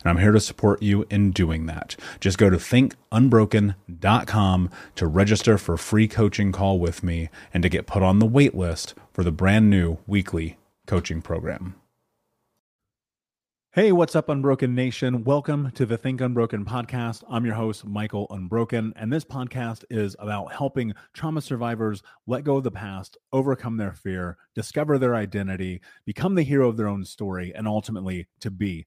And I'm here to support you in doing that. Just go to thinkunbroken.com to register for a free coaching call with me and to get put on the wait list for the brand new weekly coaching program. Hey, what's up, Unbroken Nation? Welcome to the Think Unbroken podcast. I'm your host, Michael Unbroken, and this podcast is about helping trauma survivors let go of the past, overcome their fear, discover their identity, become the hero of their own story, and ultimately to be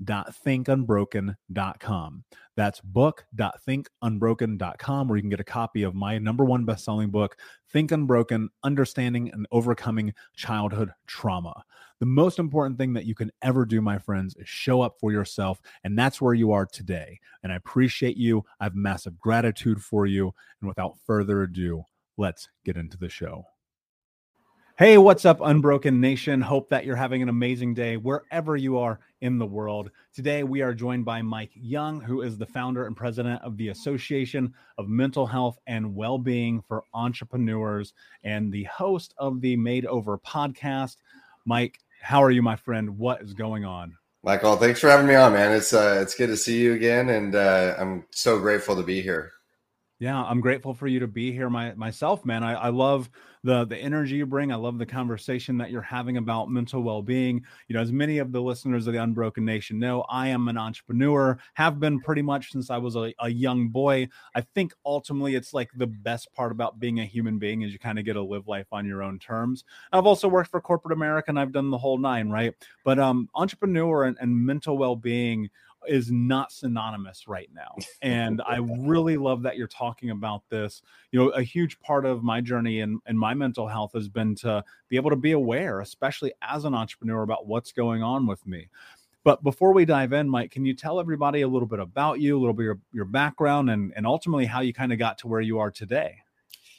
book.thinkunbroken.com. That's book.thinkunbroken.com, where you can get a copy of my number one best-selling book, Think Unbroken: Understanding and Overcoming Childhood Trauma. The most important thing that you can ever do, my friends, is show up for yourself, and that's where you are today. And I appreciate you. I have massive gratitude for you. And without further ado, let's get into the show. Hey, what's up, Unbroken Nation? Hope that you're having an amazing day wherever you are in the world. Today, we are joined by Mike Young, who is the founder and president of the Association of Mental Health and Wellbeing for Entrepreneurs and the host of the Made Over podcast. Mike, how are you, my friend? What is going on? Michael, thanks for having me on, man. It's uh, it's good to see you again, and uh, I'm so grateful to be here. Yeah, I'm grateful for you to be here my, myself, man. I, I love the the energy you bring. I love the conversation that you're having about mental well-being. You know, as many of the listeners of the Unbroken Nation know, I am an entrepreneur, have been pretty much since I was a, a young boy. I think ultimately it's like the best part about being a human being is you kind of get to live life on your own terms. I've also worked for corporate America and I've done the whole nine, right? But um entrepreneur and, and mental well-being is not synonymous right now. And I really love that you're talking about this. You know, a huge part of my journey and, my mental health has been to be able to be aware, especially as an entrepreneur, about what's going on with me. But before we dive in, Mike, can you tell everybody a little bit about you, a little bit your, your background, and, and ultimately how you kind of got to where you are today?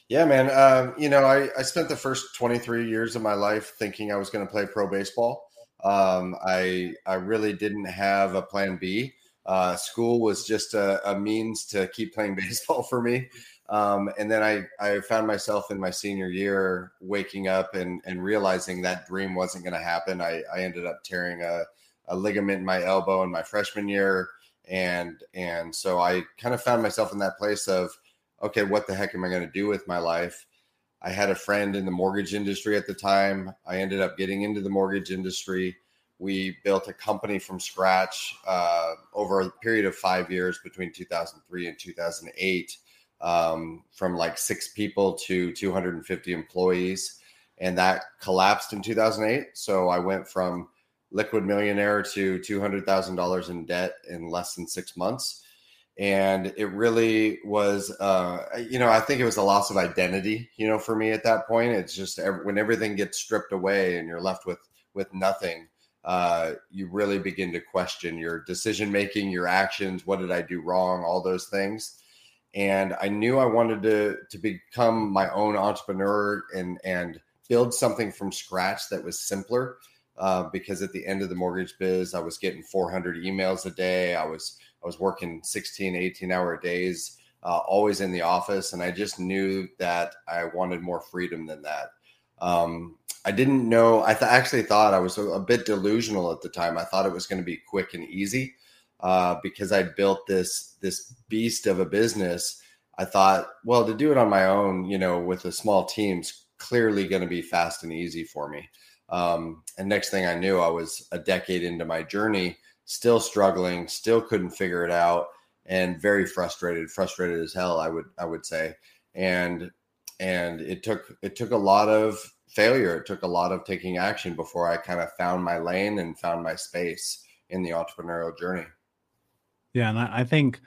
Yeah, man. Um, you know, I, I spent the first 23 years of my life thinking I was going to play pro baseball. Um, I I really didn't have a plan B. Uh, school was just a, a, means to keep playing baseball for me. Um, and then I, I found myself in my senior year waking up and, and realizing that dream wasn't going to happen. I, I ended up tearing a, a ligament in my elbow in my freshman year. And, and so I kind of found myself in that place of, okay, what the heck am I going to do with my life? I had a friend in the mortgage industry at the time. I ended up getting into the mortgage industry. We built a company from scratch uh, over a period of five years between 2003 and 2008, um, from like six people to 250 employees. And that collapsed in 2008. So I went from liquid millionaire to $200,000 in debt in less than six months and it really was uh, you know i think it was a loss of identity you know for me at that point. It's just when everything gets stripped away and you're left with with nothing uh, you really begin to question your decision making your actions what did i do wrong all those things. And i knew i wanted to to become my own entrepreneur and and build something from scratch that was simpler uh, because at the end of the mortgage biz i was getting 400 emails a day. I was I was working 16, 18 hour days, uh, always in the office. And I just knew that I wanted more freedom than that. Um, I didn't know, I th- actually thought I was a, a, bit delusional at the time. I thought it was going to be quick and easy uh, because I built this, this beast of a business. I thought, well, to do it on my own, you know, with a small team's clearly going to be fast and easy for me. Um, and next thing I knew, I was a decade into my journey still struggling, still couldn't figure it out, and very frustrated, frustrated as hell. I would I would say, and and it took it took a lot of failure. It took a lot of taking action before I kind of found my lane and found my space in the entrepreneurial journey. Yeah, and I, I think,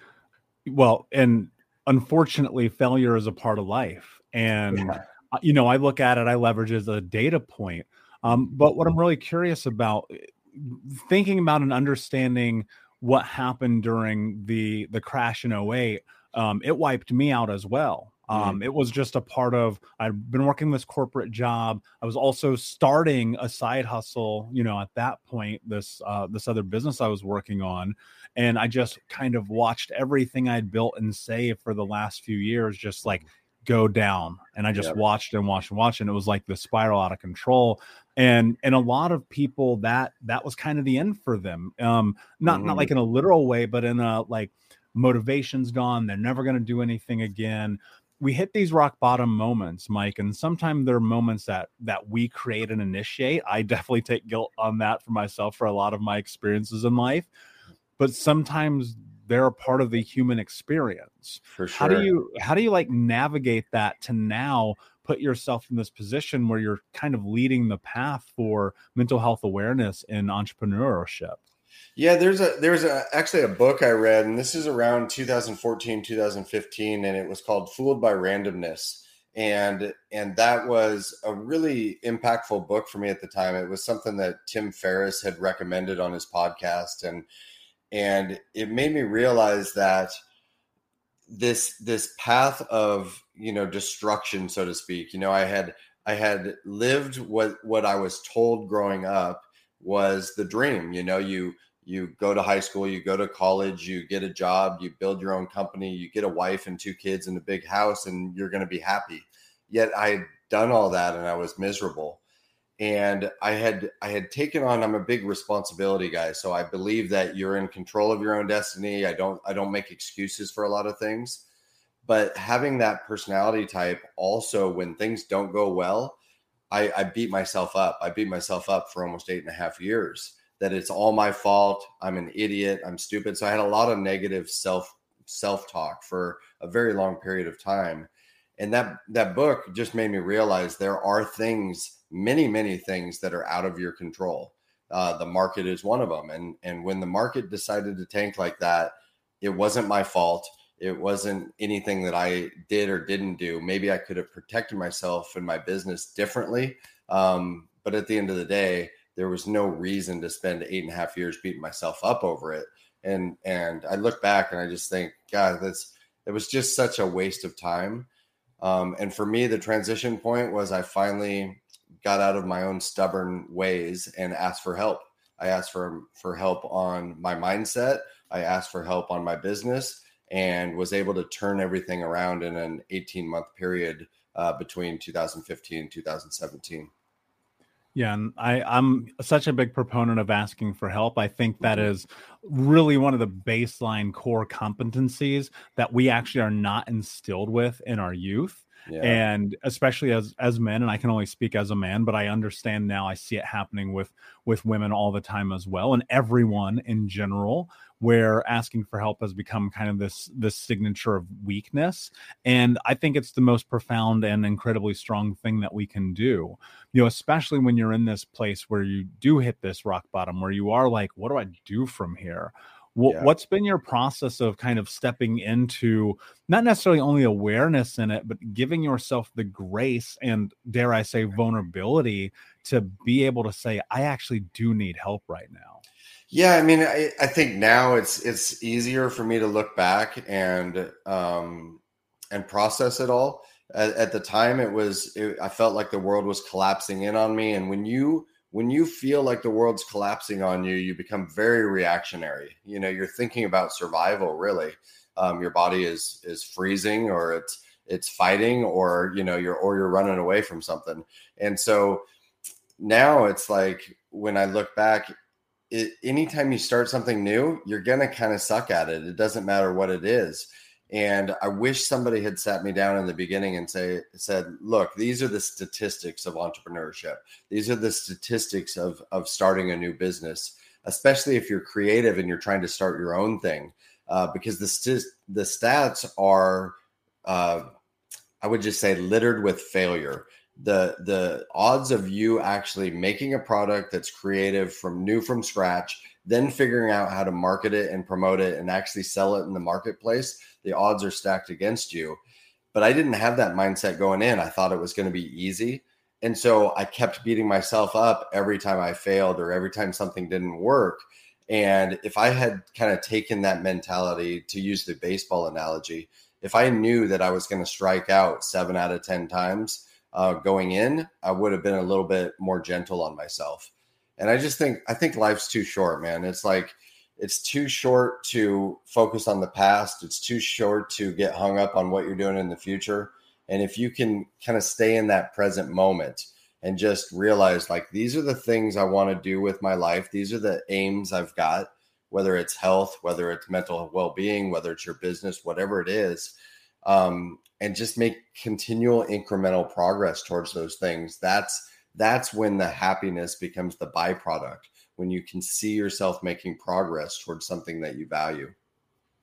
well, and unfortunately, failure is a part of life, and. Yeah. You know, I look at it, I leverage as a data point. Um, but what I'm really curious about thinking about and understanding what happened during the the crash in 08 um, it wiped me out as well. Um, mm. it was just a part of i'd been working this corporate job. I was also starting a side hustle you know at that point this uh, this other business i was working on. And i just kind of watched everything i'd built and saved for the last few years just like go down. And i just yep. watched and watched and watched and it was like the spiral out of control and and a lot of people that that was kind of the end for them um not mm-hmm. not like in a literal way but in a like motivation's gone they're never going to do anything again we hit these rock bottom moments mike and sometimes there are moments that that we create and initiate i definitely take guilt on that for myself for a lot of my experiences in life but sometimes they're a part of the human experience. For sure. How do you how do you like navigate that to now put yourself in this position where you're kind of leading the path for mental health awareness in entrepreneurship? Yeah, there's a there's a actually a book I read, and this is around 2014, 2015, and it was called Fooled by Randomness. And and that was a really impactful book for me at the time. It was something that Tim Ferriss had recommended on his podcast. And and it made me realize that this this path of you know destruction so to speak. You know i had i had lived what what i was told growing up was the dream. You know you you go to high school you go to college you get a job you build your own company you get a wife and two kids in a big house and you're going to be happy. Yet i had done all that and i was miserable and i had i had taken on i'm a big responsibility guy so i believe that you're in control of your own destiny. I don't i don't make excuses for a lot of things but having that personality type also when things don't go well I, I beat myself up. I beat myself up for almost eight and a half years that it's all my fault. I'm an idiot. I'm stupid. So i had a lot of negative self self talk for a very long period of time and that that book just made me realize there are things many many things that are out of your control. Uh, the market is one of them. And and when the market decided to tank like that it wasn't my fault. It wasn't anything that i did or didn't do. Maybe i could have protected myself and my business differently. Um, but at the end of the day there was no reason to spend eight and a half years beating myself up over it. And and i look back and i just think god that's it was just such a waste of time um, and for me the transition point was i finally got out of my own stubborn ways and asked for help. I asked for for help on my mindset. I asked for help on my business and was able to turn everything around in an 18 month period uh, between 2015 and 2017. Yeah, and I, I'm such a big proponent of asking for help. I think that mm-hmm. really one of the baseline core competencies that we actually are not instilled with in our youth yeah. and especially as as men and i can only speak as a man but i understand now i see it happening with with women all the time as well and everyone in general where asking for help has become kind of this this signature of weakness and i think it's the most profound and incredibly strong thing that we can do you know especially when you're in this place where you do hit this rock bottom where you are like what do i do from here yeah. What's been your process of kind of stepping into not necessarily only awareness in it, but giving yourself the grace and, dare I say, vulnerability to be able to say, I actually do need help right now? Yeah, I mean, I, I think now it's it's easier for me to look back and um, and process it all. At, at the time, it was it, I felt like the world was collapsing in on me, and when you when you feel like the world's collapsing on you, you become very reactionary. You know, you're thinking about survival. Really, um, your body is is freezing, or it's it's fighting, or you know, you're or you're running away from something. And so now it's like when I look back, it, anytime you start something new, you're gonna kind of suck at it. It doesn't matter what it is. And I wish somebody had sat me down in the beginning and say said, "Look, these are the statistics of entrepreneurship. These are the statistics of of starting a new business, especially if you're creative and you're trying to start your own thing, uh, because the st- the stats are, uh, I would just say, littered with failure." The the odds of you actually making a product that's creative from new from scratch then figuring out how to market it and promote it and actually sell it in the marketplace the odds are stacked against you. But I didn't have that mindset going in. I thought it was going to be easy. And so I kept beating myself up every time I failed or every time something didn't work. And if I had kind of taken that mentality to use the baseball analogy, if I knew that I was going to strike out seven out of 10 times uh, going in, I would have been a little bit more gentle on myself. And I just think, I think life's too short, man. It's like, it's too short to focus on the past. It's too short to get hung up on what you're doing in the future. And if you can kind of stay in that present moment and just realize, like, these are the things I want to do with my life, these are the aims I've got, whether it's health, whether it's mental well being, whether it's your business, whatever it is, um, and just make continual incremental progress towards those things. That's that's when the happiness becomes the byproduct when you can see yourself making progress towards something that you value.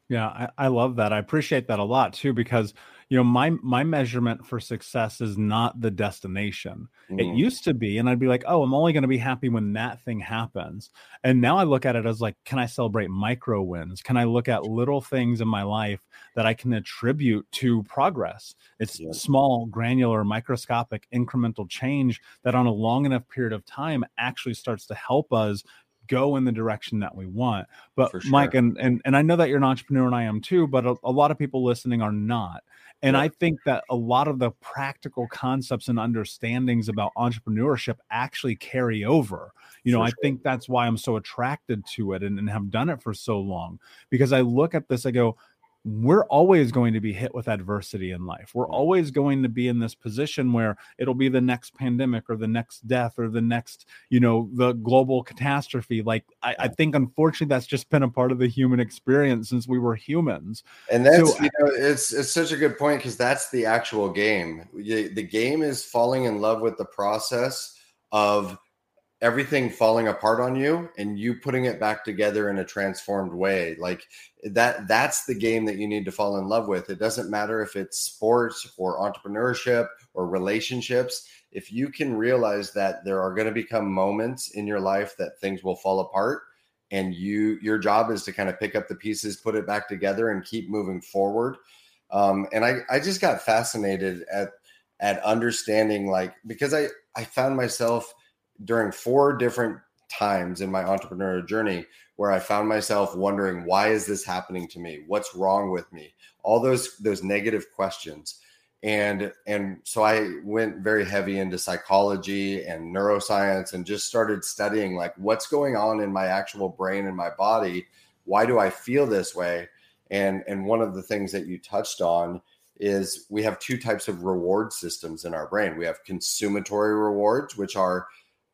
Yeah, I, I, love that. I appreciate that a lot too, because you know my my measurement for success is not the destination. Mm. It used to be, and I'd be like, oh, I'm only going to be happy when that thing happens. And now I look at it as like, can I celebrate micro wins? Can I look at little things in my life that I can attribute to progress? It's yeah. small, granular, microscopic, incremental change that on a long enough period of time actually starts to help us go in the direction that we want. But sure. Mike, and, and and I know that you're an entrepreneur and I am too, but a, a lot of people listening are not. And yeah. I think that a lot of the practical concepts and understandings about entrepreneurship actually carry over. You know, for I sure. think that's why I'm so attracted to it and, and have done it for so long because I look at this, I go, we're always going to be hit with adversity in life. We're always going to be in this position where it'll be the next pandemic or the next death or the next, you know, the global catastrophe. Like, I, I think unfortunately that's just been a part of the human experience since we were humans. And that's, so, you know, it's, it's such a good point because that's the actual game. The game is falling in love with the process of everything falling apart on you and you putting it back together in a transformed way like that that's the game that you need to fall in love with. It doesn't matter if it's sports or entrepreneurship or relationships. If you can realize that there are going to become moments in your life that things will fall apart and you your job is to kind of pick up the pieces put it back together and keep moving forward. Um, and i i just got fascinated at at understanding like because i i found myself during four different times in my entrepreneurial journey where I found myself wondering why is this happening to me? What's wrong with me? All those those negative questions. And and so I went very heavy into psychology and neuroscience and just started studying like what's going on in my actual brain and my body? Why do I feel this way? And and one of the things that you touched on is we have two types of reward systems in our brain. We have consummatory rewards, which are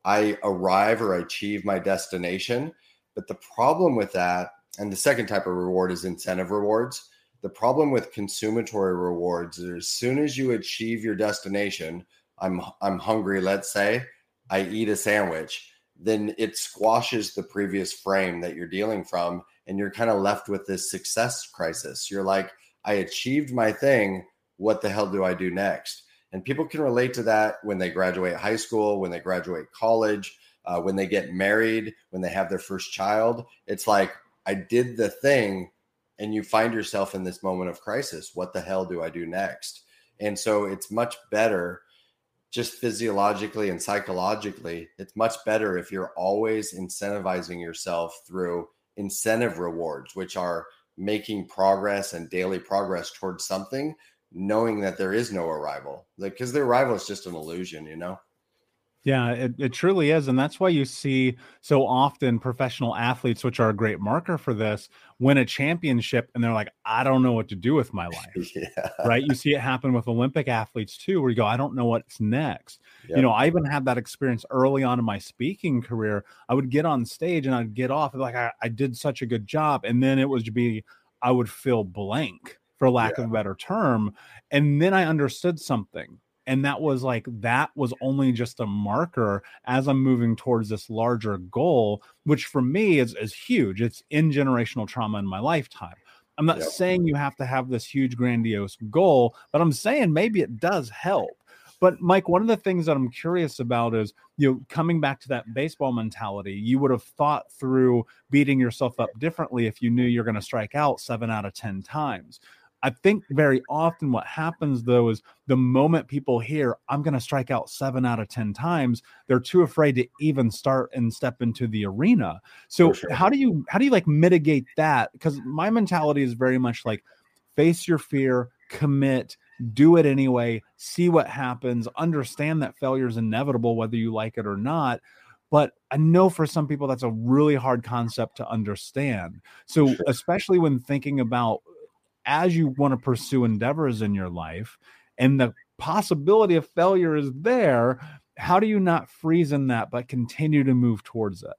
I arrive or I achieve my destination. But the problem with that, and the second type of reward is incentive rewards. The problem with consummatory rewards is as soon as you achieve your destination, I'm I'm hungry, let's say, I eat a sandwich, then it squashes the previous frame that you're dealing from and you're kind of left with this success crisis. You're like, I achieved my thing, what the hell do I do next? And people can relate to that when they graduate high school, when they graduate college, uh, when they get married, when they have their first child. It's like, I did the thing, and you find yourself in this moment of crisis. What the hell do I do next? And so it's much better, just physiologically and psychologically, it's much better if you're always incentivizing yourself through incentive rewards, which are making progress and daily progress towards something knowing that there is no arrival like because the arrival is just an illusion you know? Yeah it, it truly is and that's why you see so often professional athletes which are a great marker for this win a championship and they're like i don't know what to do with my life. Yeah. right? You see it happen with olympic athletes too where you go i don't know what's next. Yep. you know i even had that experience early on in my speaking career. I would get on stage and i'd get off like I, I did such a good job and then it would be i would feel blank for lack yeah. of a better term. And then I understood something. And that was like, that was only just a marker as I'm moving towards this larger goal, which for me is, is huge. It's in generational trauma in my lifetime. I'm not yep. saying you have to have this huge, grandiose goal, but I'm saying maybe it does help. But Mike, one of the things that I'm curious about is, you know, coming back to that baseball mentality, you would have thought through beating yourself up differently if you knew you're going to strike out seven out of 10 times. I think very often what happens though is the moment people hear I'm going to strike out 7 out of 10 times, they're too afraid to even start and step into the arena. So sure. how do you how do you like mitigate that? Cuz my mentality is very much like face your fear, commit, do it anyway, see what happens, understand that failure is inevitable whether you like it or not. But I know for some people that's a really hard concept to understand. So, especially when thinking about as you want to pursue endeavors in your life and the possibility of failure is there how do you not freeze in that but continue to move towards it?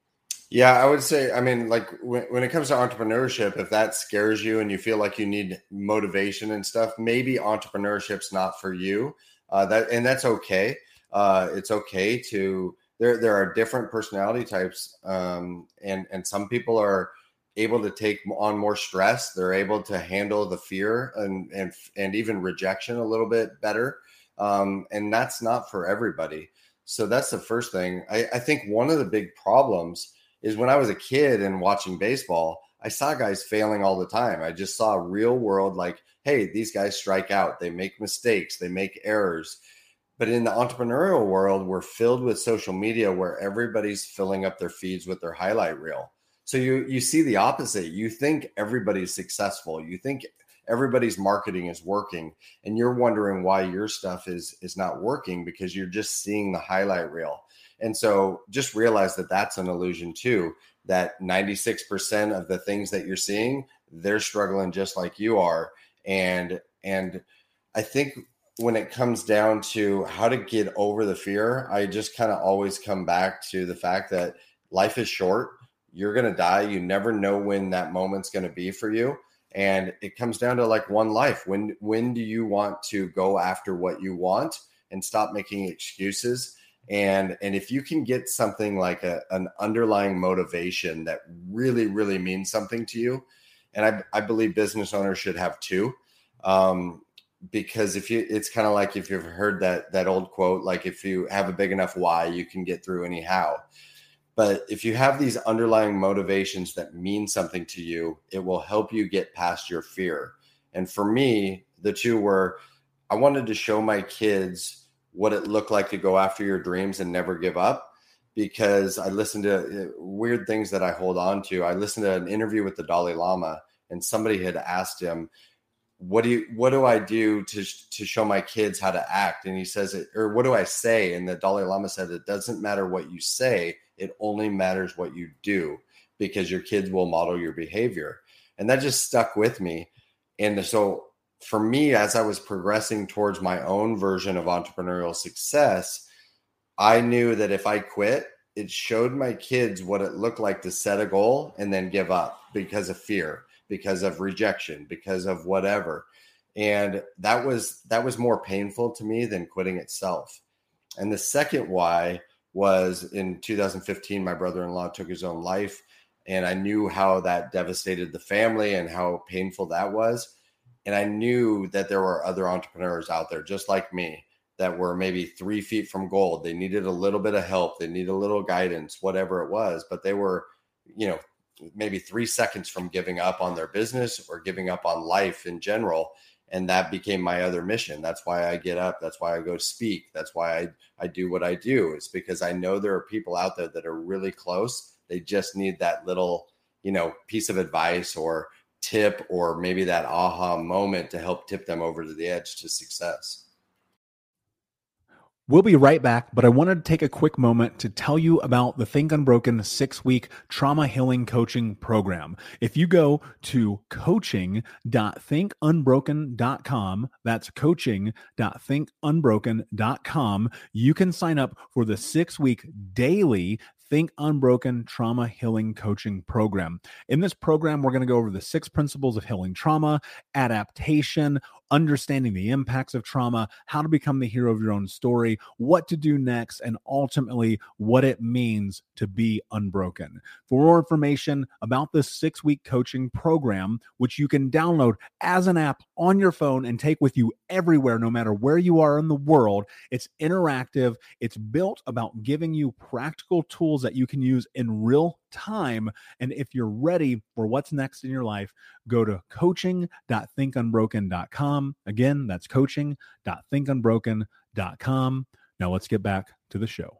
Yeah i would say i mean like when, when it comes to entrepreneurship if that scares you and you feel like you need motivation and stuff maybe entrepreneurship's not for you uh, that and that's okay. Uh, it's okay to there there are different personality types um, and and some people are able to take on more stress. They're able to handle the fear and and and even rejection a little bit better. Um, and that's not for everybody. So that's the first thing. I, I think one of the big problems is when I was a kid and watching baseball, I saw guys failing all the time. I just saw real world like, hey, these guys strike out, they make mistakes, they make errors. But in the entrepreneurial world, we're filled with social media where everybody's filling up their feeds with their highlight reel. So you you see the opposite. You think everybody's successful. You think everybody's marketing is working and you're wondering why your stuff is is not working because you're just seeing the highlight reel. And so just realize that that's an illusion too that 96% of the things that you're seeing they're struggling just like you are. And and I think when it comes down to how to get over the fear, I just kind of always come back to the fact that life is short. You're going to die. You never know when that moment's going to be for you. And it comes down to like one life. When when do you want to go after what you want and stop making excuses? And and if you can get something like a, an underlying motivation that really, really means something to you, and I, I believe business owners should have two. Um, because if you it's kind of like if you've heard that that old quote like if you have a big enough why you can get through any how but if you have these underlying motivations that mean something to you it will help you get past your fear. And for me the two were i wanted to show my kids what it looked like to go after your dreams and never give up because i listened to uh, weird things that i hold on to. I listened to an interview with the dalai lama and somebody had asked him what do you what do i do to to show my kids how to act? And he says it or what do i say? And the dalai lama said it doesn't matter what you say it only matters what you do because your kids will model your behavior and that just stuck with me and so for me as i was progressing towards my own version of entrepreneurial success i knew that if i quit it showed my kids what it looked like to set a goal and then give up because of fear because of rejection, because of whatever. And that was that was more painful to me than quitting itself. And the second why was in 2015 my brother-in-law took his own life and I knew how that devastated the family and how painful that was. And I knew that there were other entrepreneurs out there just like me that were maybe three feet from gold. They needed a little bit of help, they needed a little guidance, whatever it was, but they were, you know, maybe three seconds from giving up on their business or giving up on life in general and that became my other mission. That's why i get up. That's why i go speak. That's why i, I do what i do it's because i know there are people out there that are really close. They just need that little you know piece of advice or tip or maybe that aha moment to help tip them over to the edge to success We'll be right back, but I wanted to take a quick moment to tell you about the Think Unbroken six week trauma healing coaching program. If you go to coaching.thinkunbroken.com, that's coaching.thinkunbroken.com, you can sign up for the six week daily Think Unbroken Trauma Healing Coaching Program. In this program, we're going to go over the six principles of healing trauma, adaptation, understanding the impacts of trauma, how to become the hero of your own story, what to do next, and ultimately what it means to be unbroken. For more information about this six week coaching program, which you can download as an app on your phone and take with you everywhere, no matter where you are in the world, it's interactive, it's built about giving you practical tools that you can use in real time. And if you're ready for what's next in your life, go to coaching.thinkunbroken.com. Again, that's coaching.thinkunbroken.com. Now let's get back to the show.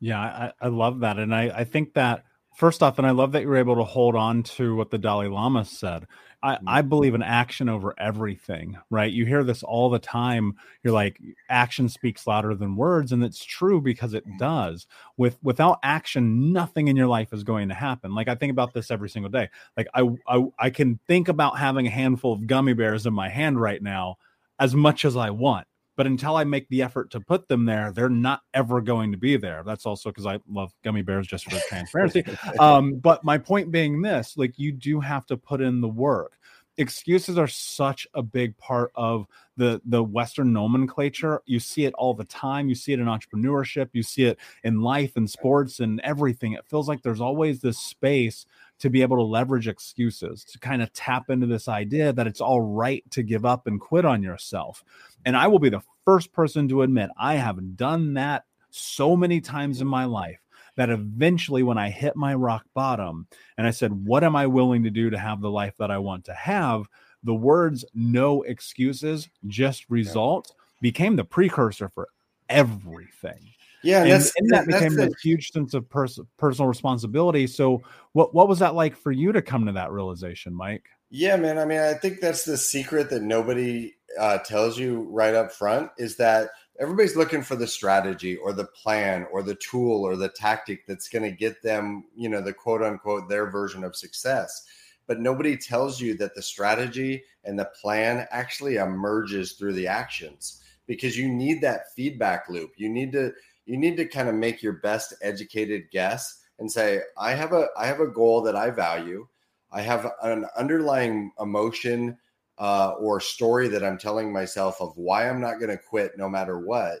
Yeah, I, I love that. And I, I think that first off, and I love that you're able to hold on to what the Dalai Lama said. I, mm-hmm. I believe in action over everything, right? You hear this all the time. You're like, action speaks louder than words, and it's true because it mm-hmm. does. With without action, nothing in your life is going to happen. Like I think about this every single day. Like I I, I can think about having a handful of gummy bears in my hand right now as much as I want but until I make the effort to put them there, they're not ever going to be there. That's also because I love gummy bears just for transparency. um, but my point being this like, you do have to put in the work. Excuses are such a big part of the the Western nomenclature. You see it all the time. You see it in entrepreneurship. You see it in life and sports and everything. It feels like there's always this space to be able to leverage excuses, to kind of tap into this idea that it's all right to give up and quit on yourself. And I will be the first person to admit I have done that so many times in my life that eventually, when I hit my rock bottom and I said, What am I willing to do to have the life that I want to have? The words no excuses, just result became the precursor for everything. Yeah, and, and, and that became a huge sense of pers- personal responsibility. So, what what was that like for you to come to that realization, Mike? Yeah, man. I mean, I think that's the secret that nobody uh, tells you right up front is that everybody's looking for the strategy or the plan or the tool or the tactic that's going to get them, you know, the quote unquote their version of success. but nobody tells you that the strategy and the plan actually emerges through the actions because you need that feedback loop. You need to you need to kind of make your best educated guess and say, I have a I have a goal that I value. I have an underlying emotion uh, or story that I'm telling myself of why I'm not going to quit no matter what.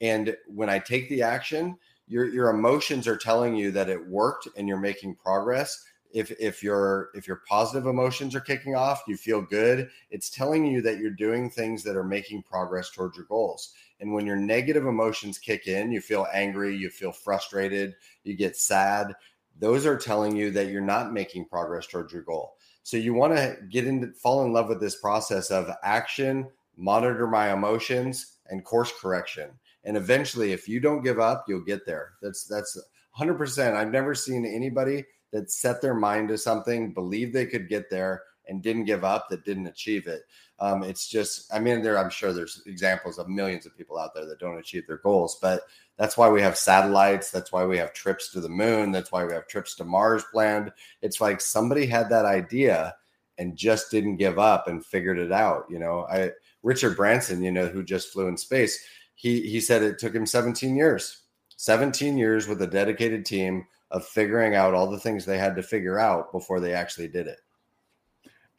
And when I take the action, your your emotions are telling you that it worked and you're making progress. If if your if your positive emotions are kicking off you feel good it's telling you that you're doing things that are making progress towards your goals. And when your negative emotions kick in you feel angry you feel frustrated you get sad those are telling you that you're not making progress towards your goal so you want to get into fall in love with this process of action monitor my emotions and course correction. And eventually if you don't give up you'll get there. That's that's 100% i've never seen anybody that set their mind to something, believed they could get there, and didn't give up, that didn't achieve it. Um, it's just, I mean, there, I'm sure there's examples of millions of people out there that don't achieve their goals, but that's why we have satellites. That's why we have trips to the moon. That's why we have trips to Mars planned. It's like somebody had that idea and just didn't give up and figured it out. You know, I, Richard Branson, you know, who just flew in space, he, he said it took him 17 years, 17 years with a dedicated team of figuring out all the things they had to figure out before they actually did it.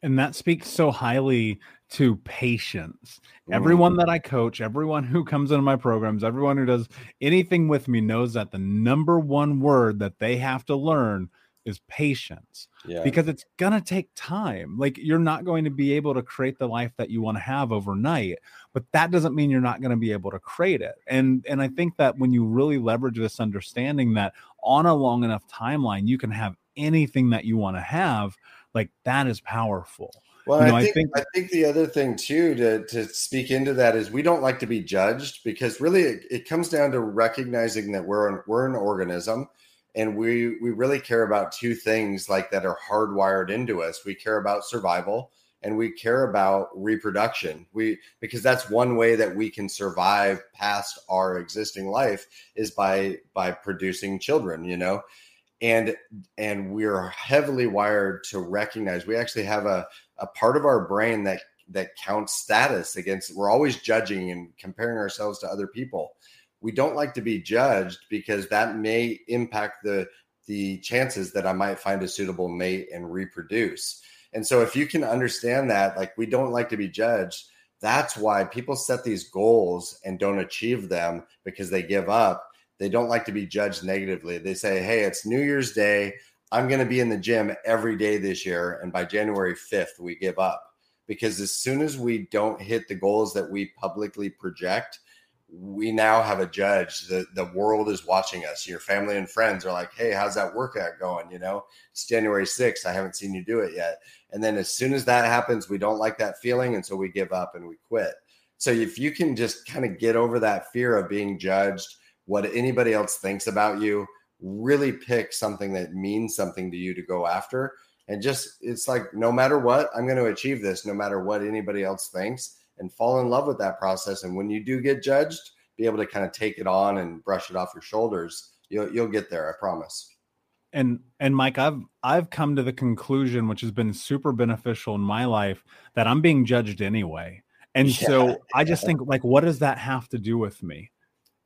And that speaks so highly to patience. Mm. Everyone that I coach, everyone who comes into my programs, everyone who does anything with me knows that the number one word that they have to learn is patience yeah. because it's going to take time. Like you're not going to be able to create the life that you want to have overnight, but that doesn't mean you're not going to be able to create it. And and I think that when you really leverage this understanding that on a long enough timeline you can have anything that you want to have, like that is powerful. Well, you know, I, think, I, think, I think the other thing too to to speak into that is we don't like to be judged because really it, it comes down to recognizing that we're an, we're an organism and we we really care about two things like that are hardwired into us. We care about survival and we care about reproduction. We because that's one way that we can survive past our existing life is by by producing children you know and and we're heavily wired to recognize we actually have a, a part of our brain that that counts status against we're always judging and comparing ourselves to other people we don't like to be judged because that may impact the the chances that I might find a suitable mate and reproduce. And so if you can understand that like we don't like to be judged, that's why people set these goals and don't achieve them because they give up. They don't like to be judged negatively. They say, "Hey, it's New Year's Day. I'm going to be in the gym every day this year and by January 5th we give up." Because as soon as we don't hit the goals that we publicly project, we now have a judge. The the world is watching us. Your family and friends are like, "Hey, how's that workout going?" You know, it's January 6th. I haven't seen you do it yet. And then as soon as that happens, we don't like that feeling, and so we give up and we quit. So if you can just kind of get over that fear of being judged, what anybody else thinks about you, really pick something that means something to you to go after. And just it's like no matter what, I'm going to achieve this, no matter what anybody else thinks and fall in love with that process. And when you do get judged, be able to kind of take it on and brush it off your shoulders. You'll you'll get there, I promise. And and Mike, I've I've come to the conclusion, which has been super beneficial in my life, that I'm being judged anyway. And yeah. so I just think like, what does that have to do with me?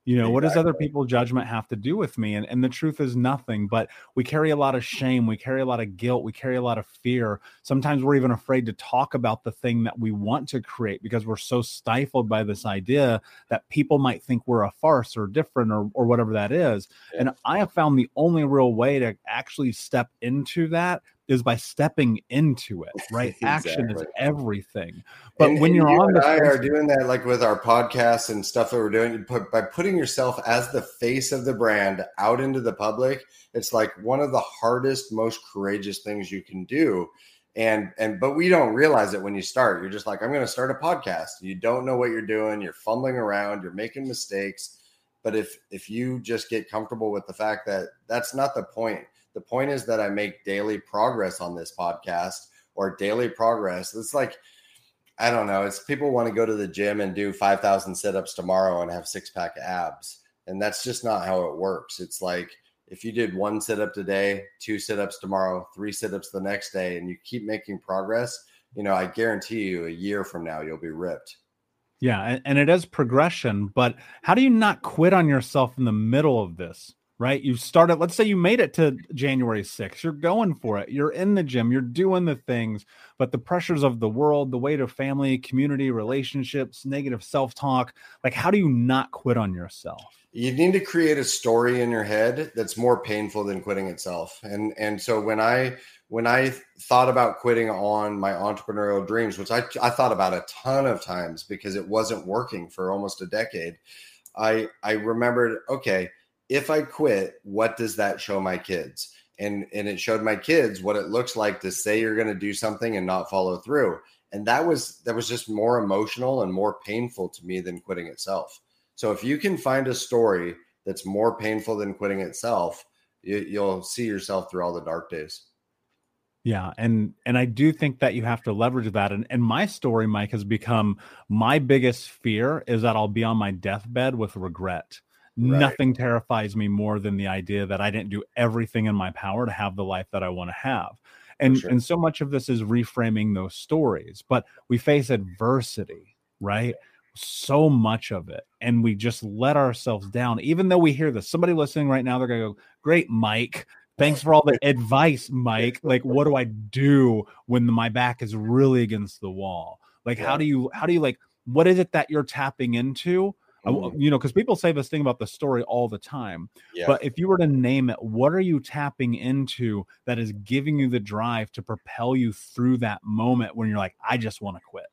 You know, exactly. what does other people's judgment have to do with me? And, and the truth is nothing, but we carry a lot of shame. We carry a lot of guilt. We carry a lot of fear. Sometimes we're even afraid to talk about the thing that we want to create because we're so stifled by this idea that people might think we're a farce or different or, or whatever that is. And I have found the only real way to actually step into that is by stepping into it, right? exactly. Action is everything. But and, when and you're you on, and I are doing that, like with our podcasts and stuff that we're doing, Put, by putting yourself as the face of the brand out into the public, it's like one of the hardest, most courageous things you can do. And and but we don't realize it when you start. You're just like, I'm going to start a podcast. You don't know what you're doing. You're fumbling around. You're making mistakes. But if if you just get comfortable with the fact that that's not the point the point is that I make daily progress on this podcast or daily progress. It's like, I don't know. It's people want to go to the gym and do 5,000 sit ups tomorrow and have six pack abs. And that's just not how it works. It's like, if you did one sit up today, two sit ups tomorrow, three sit ups the next day, and you keep making progress, you know, I guarantee you a year from now, you'll be ripped. Yeah. And, and it is progression, but how do you not quit on yourself in the middle of this? Right? You started, let's say you made it to January 6th. You're going for it. You're in the gym, you're doing the things, but the pressures of the world, the weight of family, community, relationships, negative self talk like, how do you not quit on yourself? You need to create a story in your head that's more painful than quitting itself. And and so when I when I thought about quitting on my entrepreneurial dreams, which I, I thought about a ton of times because it wasn't working for almost a decade, I I remembered, okay, if I quit, what does that show my kids? And and it showed my kids what it looks like to say you're going to do something and not follow through. And that was that was just more emotional and more painful to me than quitting itself. So if you can find a story that's more painful than quitting itself, you, you'll see yourself through all the dark days. Yeah, and and I do think that you have to leverage that. And and my story, Mike, has become my biggest fear is that I'll be on my deathbed with regret. Right. Nothing terrifies me more than the idea that I didn't do everything in my power to have the life that I want to have. And sure. and so much of this is reframing those stories. But we face adversity, right? So much of it. And we just let ourselves down. Even though we hear this, somebody listening right now, they're gonna go, Great, Mike. Thanks for all the advice, Mike. Like, what do I do when my back is really against the wall? Like, yeah. how do you how do you like what is it that you're tapping into Mm-hmm. you know, because people say this thing about the story all the time. Yeah. But if you were to name it, what are you tapping into that is giving you the drive to propel you through that moment when you're like, I just want to quit?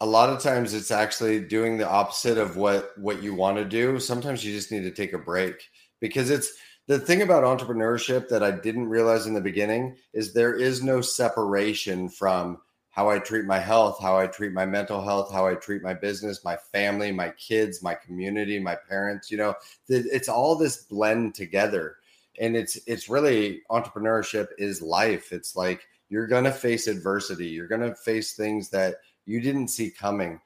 A lot of times it's actually doing the opposite of what what you want to do. Sometimes you just need to take a break because it's the thing about entrepreneurship that I didn't realize in the beginning is there is no separation from how I treat my health, how I treat my mental health, how I treat my business, my family, my kids, my community, my parents, you know, it's all this blend together. And it's it's really entrepreneurship is life. It's like you're to face adversity. You're to face things that you didn't see coming.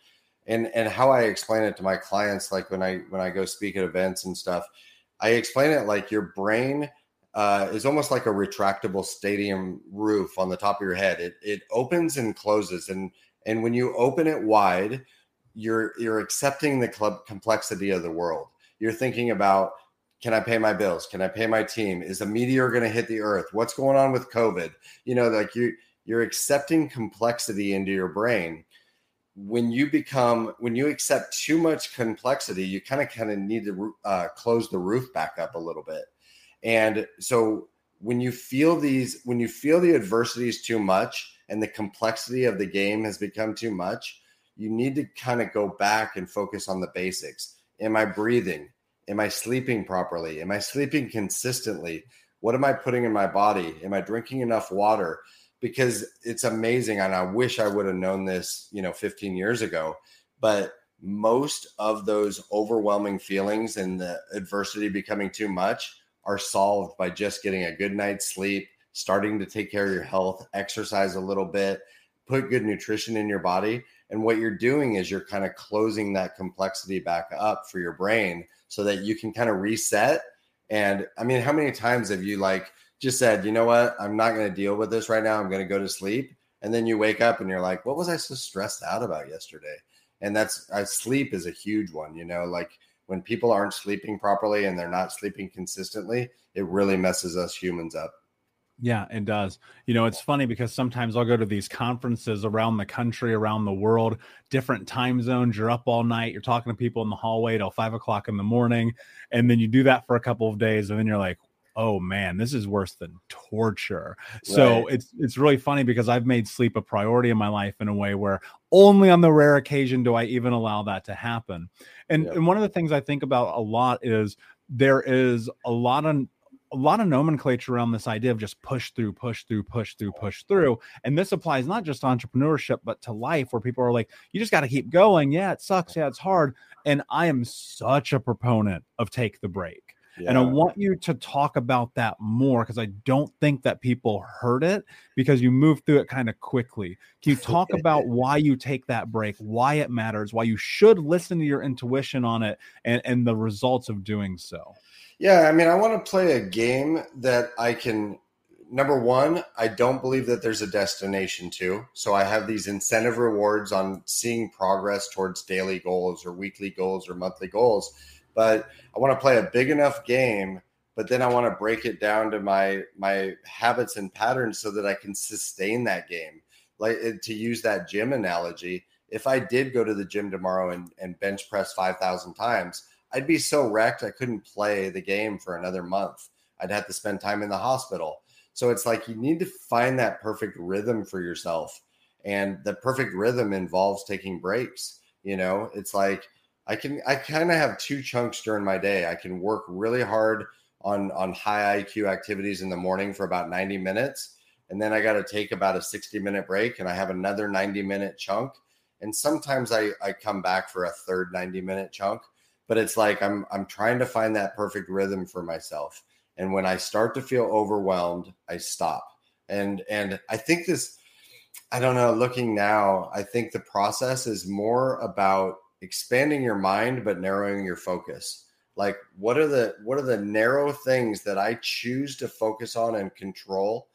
And and how I explain it to my clients like when I when I go speak at events and stuff, I explain it like your brain uh, is almost like a retractable stadium roof on the top of your head. It it opens and closes, and and when you open it wide, you're you're accepting the club complexity of the world. You're thinking about can I pay my bills? Can I pay my team? Is a meteor going to hit the earth? What's going on with COVID? You know, like you you're accepting complexity into your brain. When you become when you accept too much complexity, you kind of kind of need to uh, close the roof back up a little bit and so when you feel these, when you feel the adversity is too much and the complexity of the game has become too much, you need to kind of go back and focus on the basics. Am I breathing? Am I sleeping properly? Am I sleeping consistently? What am I putting in my body? Am I drinking enough water? Because it's amazing. And I wish I would have known this, you know, 15 years ago. But most of those overwhelming feelings and the adversity becoming too much are solved by just getting a good night's sleep, starting to take care of your health, exercise a little bit, put good nutrition in your body. And what you're doing is you're kind of closing that complexity back up for your brain so that you can kind of reset. And I mean, how many times have you like just said, you know what, I'm not going to deal with this right now. I'm going to go to sleep. And then you wake up and you're like, what was I so stressed out about yesterday? And that's uh, sleep is a huge one, you know, like when people aren't sleeping properly and they're not sleeping consistently, it really messes us humans up. Yeah, it does. You know, it's funny because sometimes I'll go to these conferences around the country, around the world, different time zones. You're up all night, you're talking to people in the hallway till five o'clock in the morning. And then you do that for a couple of days, and then you're like, oh man, this is worse than torture. Right. So it's it's really funny because I've made sleep a priority in my life in a way where only on the rare occasion do I even allow that to happen. And yep. and one of the things I think about a lot is there is a lot of a lot of nomenclature around this idea of just push through, push through, push through, push through. And this applies not just to entrepreneurship, but to life where people are like, you just got to keep going. Yeah, it sucks. Yeah, it's hard. And I am such a proponent of take the break And I want you to talk about that more because I don't think that people heard it because you moved through it kind of quickly. Can you talk about why you take that break, why it matters, why you should listen to your intuition on it, and, and the results of doing so? Yeah, I mean, I want to play a game that I can. Number one, I don't believe that there's a destination to. So I have these incentive rewards on seeing progress towards daily goals or weekly goals or monthly goals but I want to play a big enough game, but then I want to break it down to my my habits and patterns so that I can sustain that game. Like eh, to use that gym analogy, if I did go to the gym tomorrow and, and bench press 5,000 times, I'd be so wrecked I couldn't play the game for another month. I'd have to spend time in the hospital. So it's like you need to find that perfect rhythm for yourself. And the perfect rhythm involves taking breaks. You know, it's like I can I kind of have two chunks during my day. I can work really hard on on high IQ activities in the morning for about 90 minutes and then I got to take about a 60 minute break and I have another 90 minute chunk and sometimes I I come back for a third 90 minute chunk but it's like I'm I'm trying to find that perfect rhythm for myself and when I start to feel overwhelmed I stop and and I think this I don't know looking now I think the process is more about expanding your mind but narrowing your focus. Like what are the what are the narrow things that i choose to focus on and control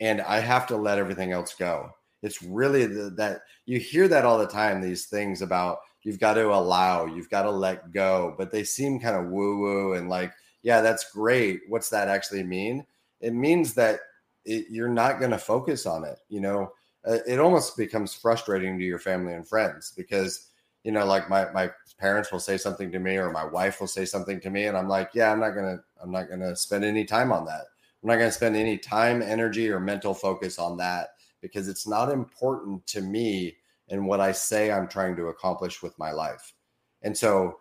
and i have to let everything else go? It's really the, that you hear that all the time these things about you've got to allow you've got to let go but they seem kind of woo woo and like yeah that's great. What's that actually mean? It means that it, you're not going to focus on it you know? Uh, it almost becomes frustrating to your family and friends because you know, like my my parents will say something to me or my wife will say something to me, and I'm like, yeah, I'm not gonna I'm not gonna spend any time on that. I'm not gonna spend any time, energy, or mental focus on that because it's not important to me and what I say I'm trying to accomplish with my life. And so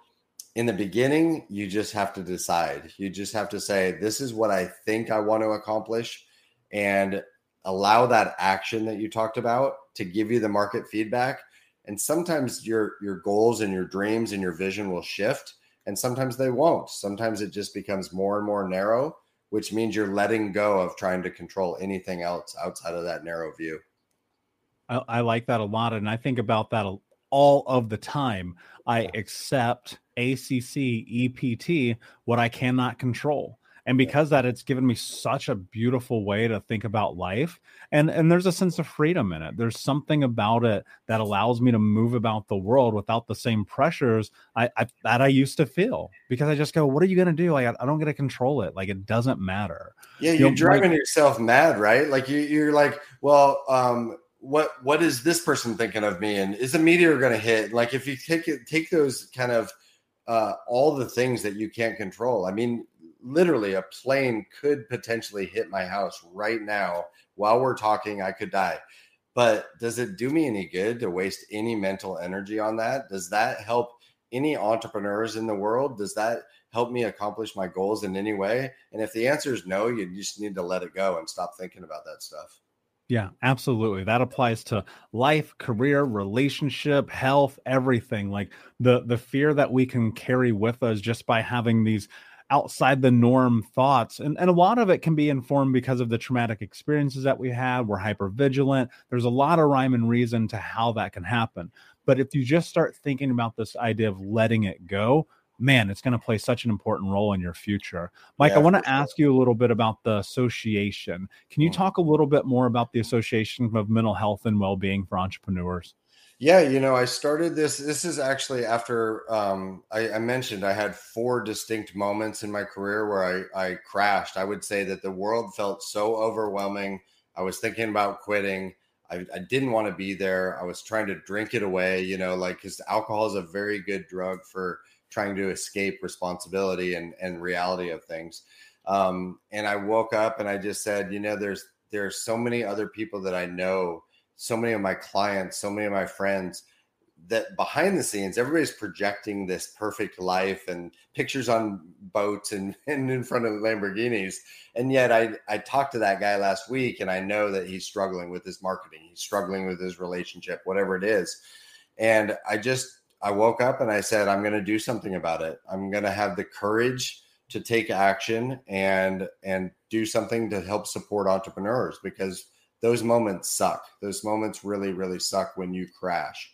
in the beginning, you just have to decide. You just have to say, this is what I think I want to accomplish and allow that action that you talked about to give you the market feedback and sometimes your your goals and your dreams and your vision will shift and sometimes they won't. Sometimes it just becomes more and more narrow which means you're letting go of trying to control anything else outside of that narrow view. I, I like that a lot and i think about that all of the time. I accept acc ept what i cannot control and because that it's given me such a beautiful way to think about life and and there's a sense of freedom in it. There's something about it that allows me to move about the world without the same pressures i, I that i used to feel because i just go what are you going to do? Like I, I, don't get to control it. Like it doesn't matter. Yeah you're you driving like, yourself mad right? Like you, you're like well um what what is this person thinking of me and is a meteor going to hit? Like if you take it take those kind of uh, all the things that you can't control. I mean, literally a plane could potentially hit my house right now. While we're talking i could die. But does it do me any good to waste any mental energy on that? Does that help any entrepreneurs in the world? Does that help me accomplish my goals in any way? And if the answer is no you just need to let it go and stop thinking about that stuff. Yeah, absolutely. That applies to life, career, relationship, health, everything. Like the the fear that we can carry with us just by having these outside the norm thoughts. And, and a lot of it can be informed because of the traumatic experiences that we had. We're hyper vigilant. There's a lot of rhyme and reason to how that can happen. But if you just start thinking about this idea of letting it go, man, it's going to play such an important role in your future. Mike, yeah, I want to sure. ask you a little bit about the association. Can you mm. talk a little bit more about the Association of Mental Health and Well-being for Entrepreneurs? Yeah, you know, I started this. This is actually after um, I, I, mentioned I had four distinct moments in my career where I, I crashed. I would say that the world felt so overwhelming. I was thinking about quitting. I, I didn't want to be there. I was trying to drink it away, you know, like because alcohol is a very good drug for trying to escape responsibility and, and reality of things. Um, and I woke up and I just said, you know, there's there's so many other people that I know so many of my clients, so many of my friends that behind the scenes, everybody's projecting this perfect life and pictures on boats and, and in front of Lamborghinis. And yet I, I talked to that guy last week and I know that he's struggling with his marketing. He's struggling with his relationship, whatever it is. And I just, I woke up and I said, I'm going to do something about it. I'm going to have the courage to take action and and do something to help support entrepreneurs because those moments suck. Those moments really, really suck when you crash.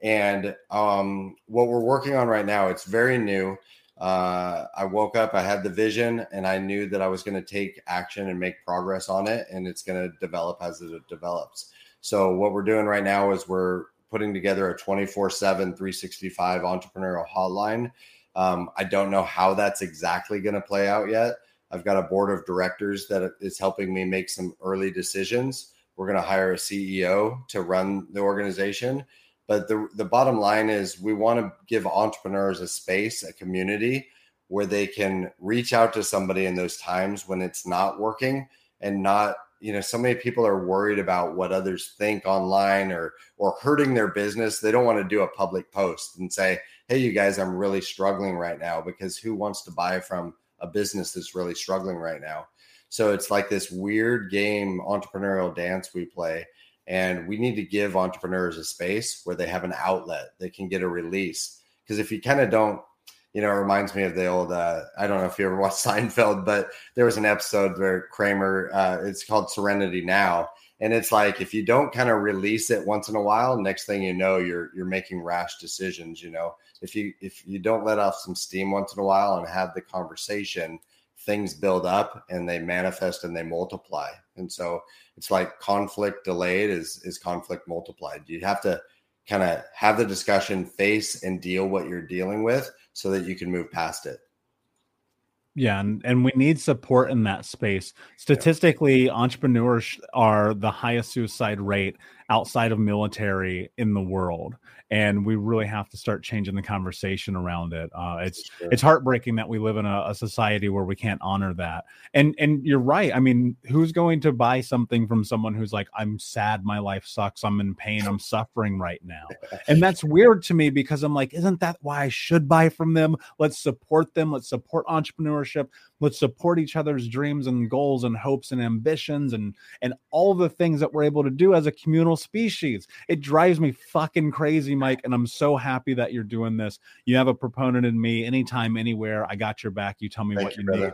And um, what we're working on right now, it's very new. Uh, I woke up, I had the vision, and I knew that I was going to take action and make progress on it, and it's going to develop as it develops. So, what we're doing right now is we're putting together a 24 7, 365 entrepreneurial hotline. Um, I don't know how that's exactly going to play out yet. I've got a board of directors that is helping me make some early decisions. We're going to hire a CEO to run the organization. But the, the bottom line is we want to give entrepreneurs a space, a community where they can reach out to somebody in those times when it's not working and not you know so many people are worried about what others think online or or hurting their business they don't want to do a public post and say hey you guys i'm really struggling right now because who wants to buy from a business that's really struggling right now so it's like this weird game entrepreneurial dance we play and we need to give entrepreneurs a space where they have an outlet they can get a release because if you kind of don't you know, it reminds me of the old. Uh, I don't know if you ever watched Seinfeld, but there was an episode where Kramer. Uh, it's called Serenity Now, and it's like if you don't kind of release it once in a while, next thing you know, you're you're making rash decisions. You know, if you if you don't let off some steam once in a while and have the conversation, things build up and they manifest and they multiply. And so it's like conflict delayed is is conflict multiplied. You have to kind of have the discussion, face and deal what you're dealing with so that you can move past it. Yeah, and, and we need support in that space. Statistically, entrepreneurs are the highest suicide rate outside of military in the world and we really have to start changing the conversation around it. Uh, it's sure. it's heartbreaking that we live in a, a, society where we can't honor that. And and you're right. I mean, who's going to buy something from someone who's like, I'm sad, my life sucks, I'm in pain, I'm suffering right now. and that's weird to me because I'm like, isn't that why I should buy from them? Let's support them. Let's support entrepreneurship. Let's support each other's dreams and goals and hopes and ambitions and and all the things that we're able to do as a communal species. It drives me fucking crazy Mike, and I'm so happy that you're doing this. You have a proponent in me anytime, anywhere. I got your back. You tell me Thank what you, you need.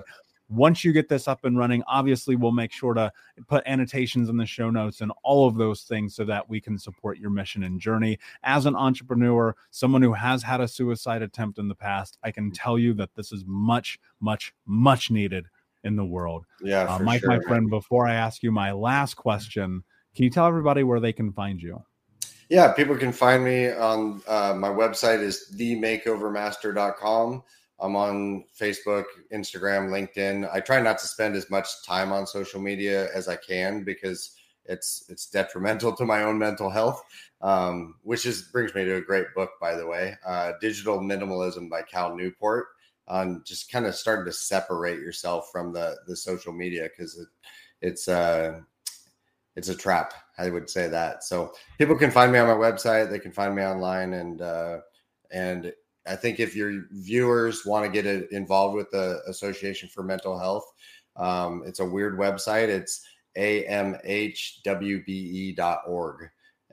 Once you get this up and running, obviously we'll make sure to put annotations in the show notes and all of those things so that we can support your mission and journey. As an entrepreneur, someone who has had a suicide attempt in the past, I can tell you that this is much, much, much needed in the world. Yeah, uh, Mike, sure, my friend. Before I ask you my last question, can you tell everybody where they can find you? Yeah, people can find me on uh, my website is themakeovermaster.com. I'm on Facebook, Instagram, LinkedIn. I try not to spend as much time on social media as I can because it's it's detrimental to my own mental health. Um, which is brings me to a great book, by the way, uh, Digital Minimalism by Cal Newport, on just kind of starting to separate yourself from the the social media because it, it's uh it's a trap. I would say that. So people can find me on my website. They can find me online, and uh, and I think if your viewers want to get involved with the Association for Mental Health, um, it's a weird website. It's amhwbe.org.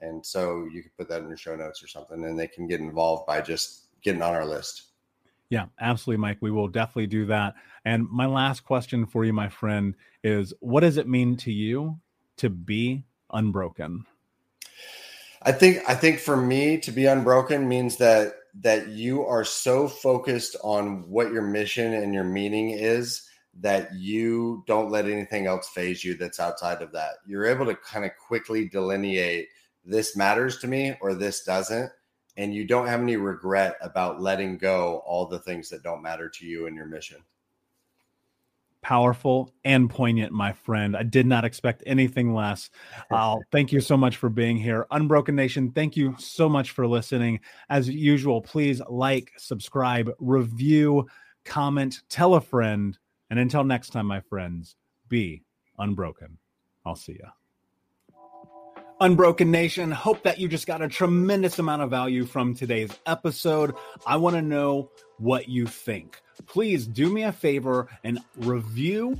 And so you can put that in your show notes or something, and they can get involved by just getting on our list. Yeah, absolutely, Mike. We will definitely do that. And my last question for you, my friend, is what does it mean to you to be unbroken? I think I think for me to be unbroken means that that you are so focused on what your mission and your meaning is that you don't let anything else faze you that's outside of that. You're able to kind of quickly delineate this matters to me or this doesn't and you don't have any regret about letting go all the things that don't matter to you and your mission powerful and poignant, my friend. I did not expect anything less. Uh, thank you so much for being here. Unbroken Nation, thank you so much for listening. As usual, please like, subscribe, review, comment, tell a friend. And until next time, my friends, be unbroken. I'll see you. Unbroken Nation, hope that you just got a tremendous amount of value from today's episode. I want to know what you think. Please do me a favor and review,